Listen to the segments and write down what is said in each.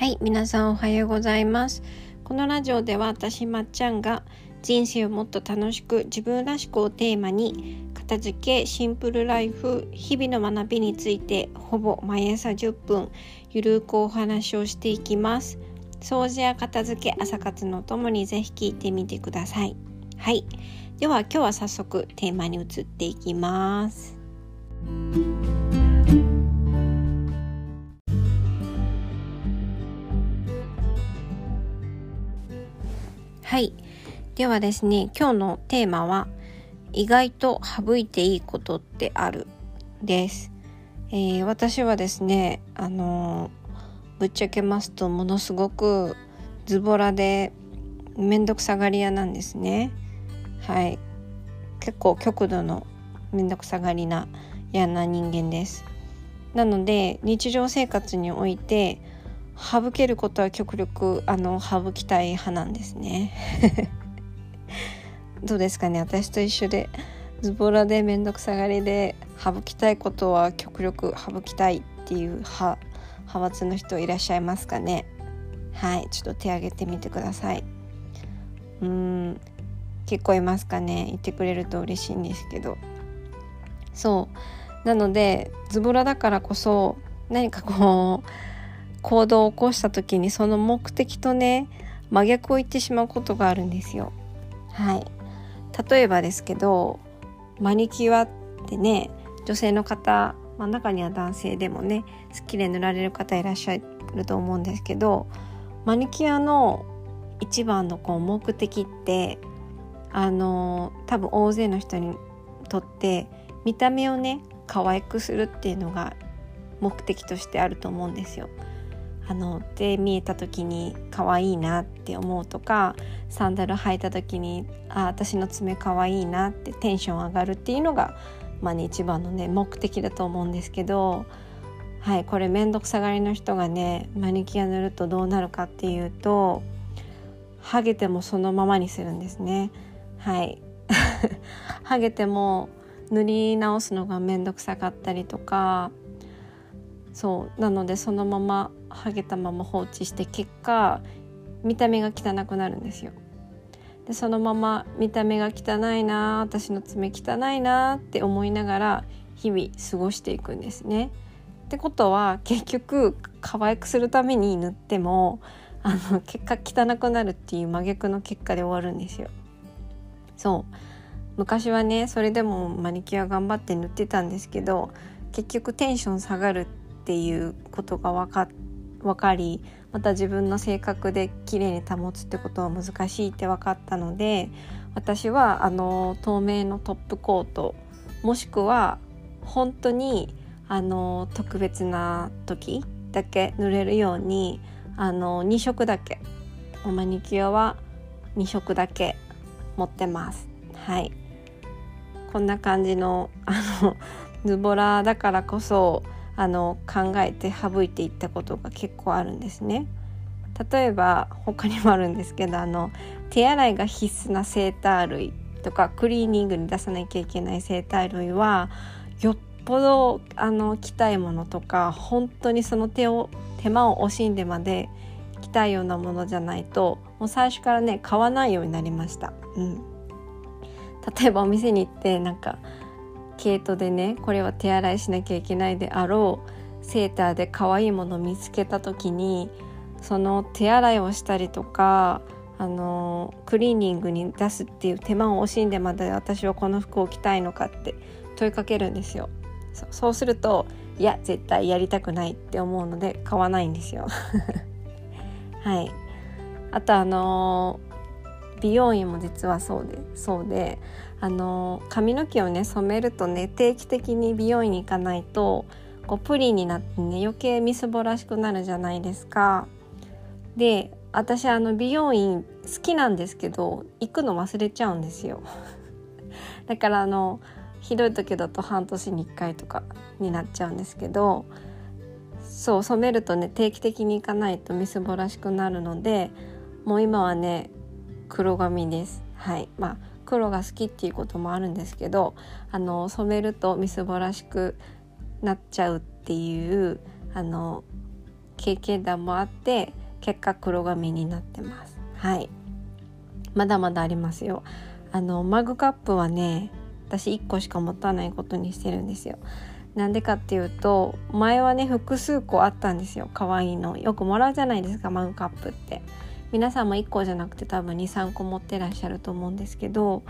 はい皆さんおはようございます。このラジオでは私まっちゃんが人生をもっと楽しく自分らしくをテーマに片付けシンプルライフ日々の学びについてほぼ毎朝10分ゆるくお話をしていきます。掃除や片付け朝活のともにぜひ聞いてみてください。はい。では今日は早速テーマに移っていきます。はい。ではですね今日のテーマは意外と省いていいことってある？です、えー、私はですねあのぶっちゃけますとものすごくズボラでめんどくさがり屋なんですね。はい。結構極度のめんどくさがりな嫌な人間です。なので日常生活において省けることは極力あの省きたい派なんですね。どうですかね。私と一緒でズボラで面倒くさがりで省きたいことは極力省きたいっていう派派閥の人いらっしゃいますかね。はい。ちょっと手挙げてみてください。うーん。結構いますかね。言ってくれると嬉しいんですけど。そう。なのでズボラだからこそ何かこう行動を起こした時にその目的とね真逆を言ってしまうことがあるんですよ。はい例えばですけどマニキュアってね女性の方、まあ、中には男性でもね好きで塗られる方いらっしゃると思うんですけどマニキュアの一番のこう目的ってあの多分大勢の人にとって見た目をね可愛くするっていうのが目的としてあると思うんですよ。あので見えた時に可愛いなって思うとかサンダル履いた時にあ私の爪可愛いなってテンション上がるっていうのが、まあね、一番のね目的だと思うんですけどはいこれ面倒くさがりの人がねマニキュア塗るとどうなるかっていうとハゲてもそのままにするんですね。はい ハゲても塗り直すのが面倒くさかったりとかそうなのでそのままハゲたまま放置して結果見た目が汚くなるんですよ。でそのまま見た目が汚いな私の爪汚いなって思いながら日々過ごしていくんですね。ってことは結局可愛くするために塗ってもあの結果汚くなるっていう真逆の結果で終わるんですよ。そう昔はねそれでもマニキュア頑張って塗ってたんですけど結局テンション下がるっていうことが分か分かりまた自分の性格で綺麗に保つってことは難しいって分かったので私はあの透明のトップコートもしくは本当にあの特別な時だけ塗れるようにあの2色だけおマニキュアは2色だけ持ってます。はい。こんな感じのあのズボラだからこそあの考えて省いていったことが結構あるんですね。例えば他にもあるんですけどあの手洗いが必須なセーター類とかクリーニングに出さなきゃいけないセーター類はよっぽどあの着たいものとか本当にその手を手間を惜しんでまで着たいようなものじゃないともう最初からね買わないようになりました。うん、例えばお店に行ってなんか毛糸でねこれは手洗いしなきゃいけないであろうセーターで可愛いものを見つけた時にその手洗いをしたりとかあのクリーニングに出すっていう手間を惜しんでまで私はこの服を着たいのかって問いかけるんですよ。そうするといや絶対やりたくないって思うので買わないんですよ。はいあとあの美容院も実はそうでそうであの髪の毛をね染めるとね定期的に美容院に行かないとこうプリンになってね余計みすぼらしくなるじゃないですか。で私あの美容院好きなんですけど行くの忘れちゃうんですよ。だからあのひどい時だと半年に1回とかになっちゃうんですけどそう染めるとね定期的に行かないとみすぼらしくなるのでもう今はね黒髪です。はい。まあ黒が好きっていうこともあるんですけどあの染めるとみすぼらしくなっちゃうっていうあの経験談もあって結果黒髪になってます。はい。まだまだありますよ。あのマグカップはね私1個しか持たないことにしてるんですよ。なんでかっていうと前はね複数個あったんですよ。可愛いの。よくもらうじゃないですかマグカップって。皆さんも1個じゃなくて多分23個持ってらっしゃると思うんですけど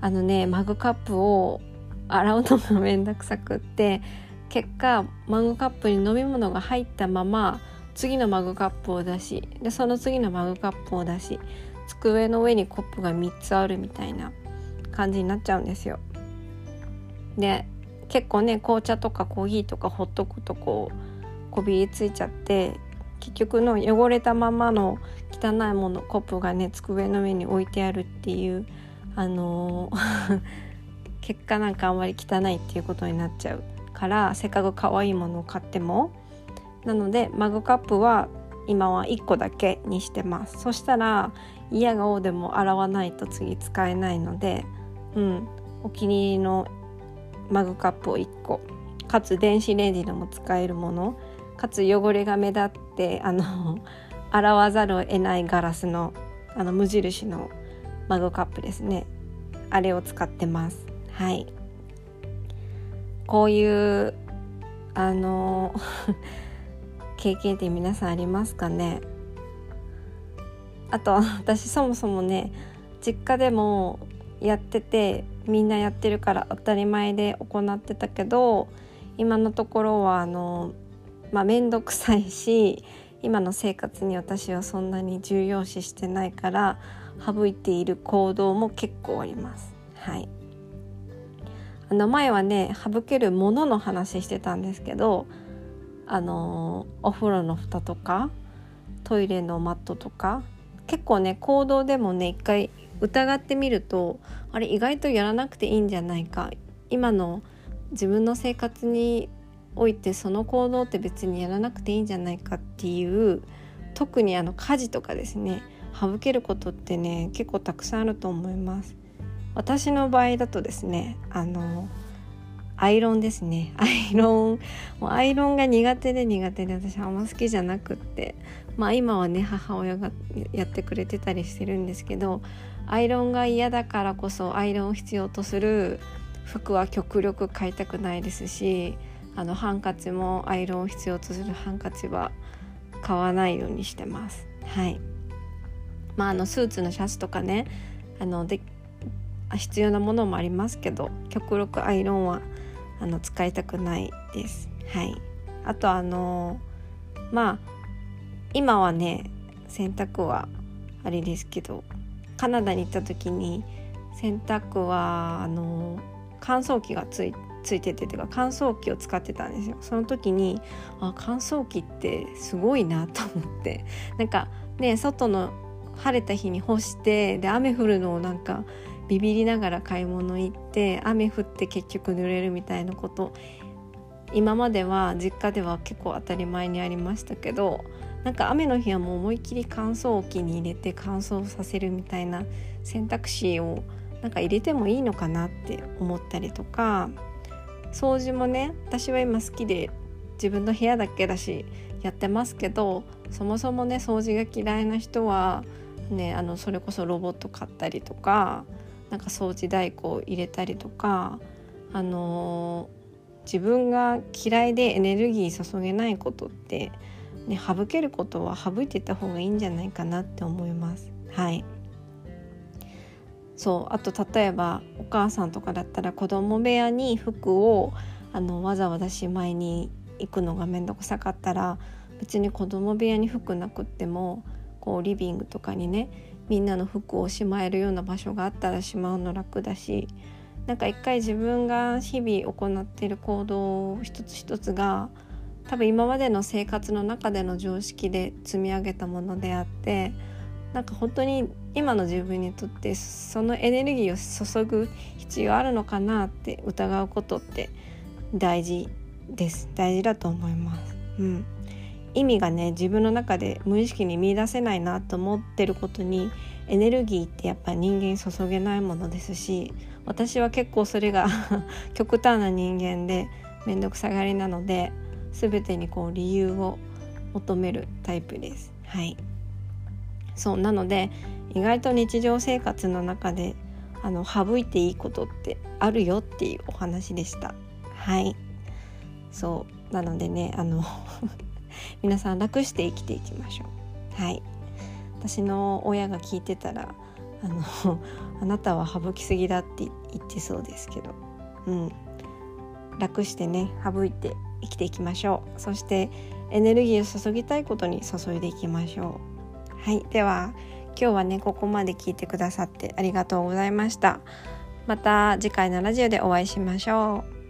あのねマグカップを洗うのがめんどくさくって結果マグカップに飲み物が入ったまま次のマグカップを出しでその次のマグカップを出し机の上にコップが3つあるみたいな感じになっちゃうんですよ。で結構ね紅茶とかコーヒーとかほっとくとこうこびりついちゃって結局の汚れたままの汚いものコップがね机の上に置いてあるっていうあのー 結果なんかあんまり汚いっていうことになっちゃうからせっかく可愛いものを買っても。なのでマグカップは今は1個だけにしてます。そしたら嫌がおうでも洗わないと次使えないのでうん。お気に入りのマグカップを1個。かつ電子レンジでも使えるもの。かつ汚れが目立ってあの 洗わざるを得ないガラスのあの無印のマグカップですね。あれを使ってます。はい。こういうあの 経験って皆さんありますかね？あと私そもそもね実家でもやっててみんなやってるから当たり前で行ってたけど今のところはあのまあ面倒くさいし今の生活に私はそんなに重要視してないから省いている行動も結構あります。はいあの前はね省けるものの話してたんですけどあのお風呂の蓋とかトイレのマットとか結構ね行動でもね一回疑ってみるとあれ意外とやらなくていいんじゃないか今の自分の生活においてその行動って別にやらなくていいんじゃないかっていう特にあの家事とかですね省けることってね結構たくさんあると思います。私の場合だとですねあのアイロンですね。アイロン。もうアイロンが苦手で苦手で私あんま好きじゃなくって。まあ今はね母親がやってくれてたりしてるんですけどアイロンが嫌だからこそアイロンを必要とする服は極力買いたくないですしあのハンカチもアイロンを必要とするハンカチは買わないようにしてます。はいまあ、あのスーツのシャツとかねあので必要なものもありますけど極力アイロンはあの使いたくないです。はい、あとあのまあ今はね洗濯はあれですけどカナダに行った時に洗濯はあの乾燥機がついてついてててか乾燥機を使ってたんですよ。その時にあ乾燥機ってすごいなと思って。なんかね外の晴れた日に干してで雨降るのをなんかビビりながら買い物行って雨降って結局濡れるみたいなこと。今までは実家では結構当たり前にありましたけどなんか雨の日はもう思いっきり乾燥機に入れて乾燥させるみたいな選択肢をなんか入れてもいいのかなって思ったりとか。掃除もね私は今好きで自分の部屋だけだしやってますけどそもそもね掃除が嫌いな人はねあのそれこそロボット買ったりとかなんか掃除代行入れたりとかあのー、自分が嫌いでエネルギー注げないことってね、省けることは省いていった方がいいんじゃないかなって思います。はいそうあと例えばお母さんとかだったら子供部屋に服をあのわざわざしまいに行くのが面倒くさかったら別に子供部屋に服なくってもこうリビングとかにねみんなの服をしまえるような場所があったらしまうの楽だしなんか一回自分が日々行っている行動一つ一つが多分今までの生活の中での常識で積み上げたものであってなんか本当に今の自分にとってそのエネルギーを注ぐ必要あるのかなって疑うことって大事です。大事だと思います。うん、意味がね自分の中で無意識に見いだせないなと思ってることにエネルギーってやっぱ人間注げないものですし私は結構それが 極端な人間で面倒くさがりなので全てにこう理由を求めるタイプです。はい。そうなので意外と日常生活の中であの省いていいことってあるよっていうお話でした。はい。そうなのでねあの 皆さん楽して生きていきましょう。はい。私の親が聞いてたらあのあなたは省きすぎだって言ってそうですけど。うん。楽してね省いて生きていきましょう。そしてエネルギーを注ぎたいことに注いでいきましょう。はいでは今日はねここまで聞いてくださってありがとうございました。また次回のラジオでお会いしましょう。